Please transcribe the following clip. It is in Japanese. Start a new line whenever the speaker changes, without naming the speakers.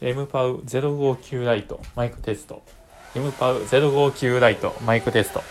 M パウ059ライトマイクテスト。M パウ059ライトマイクテスト。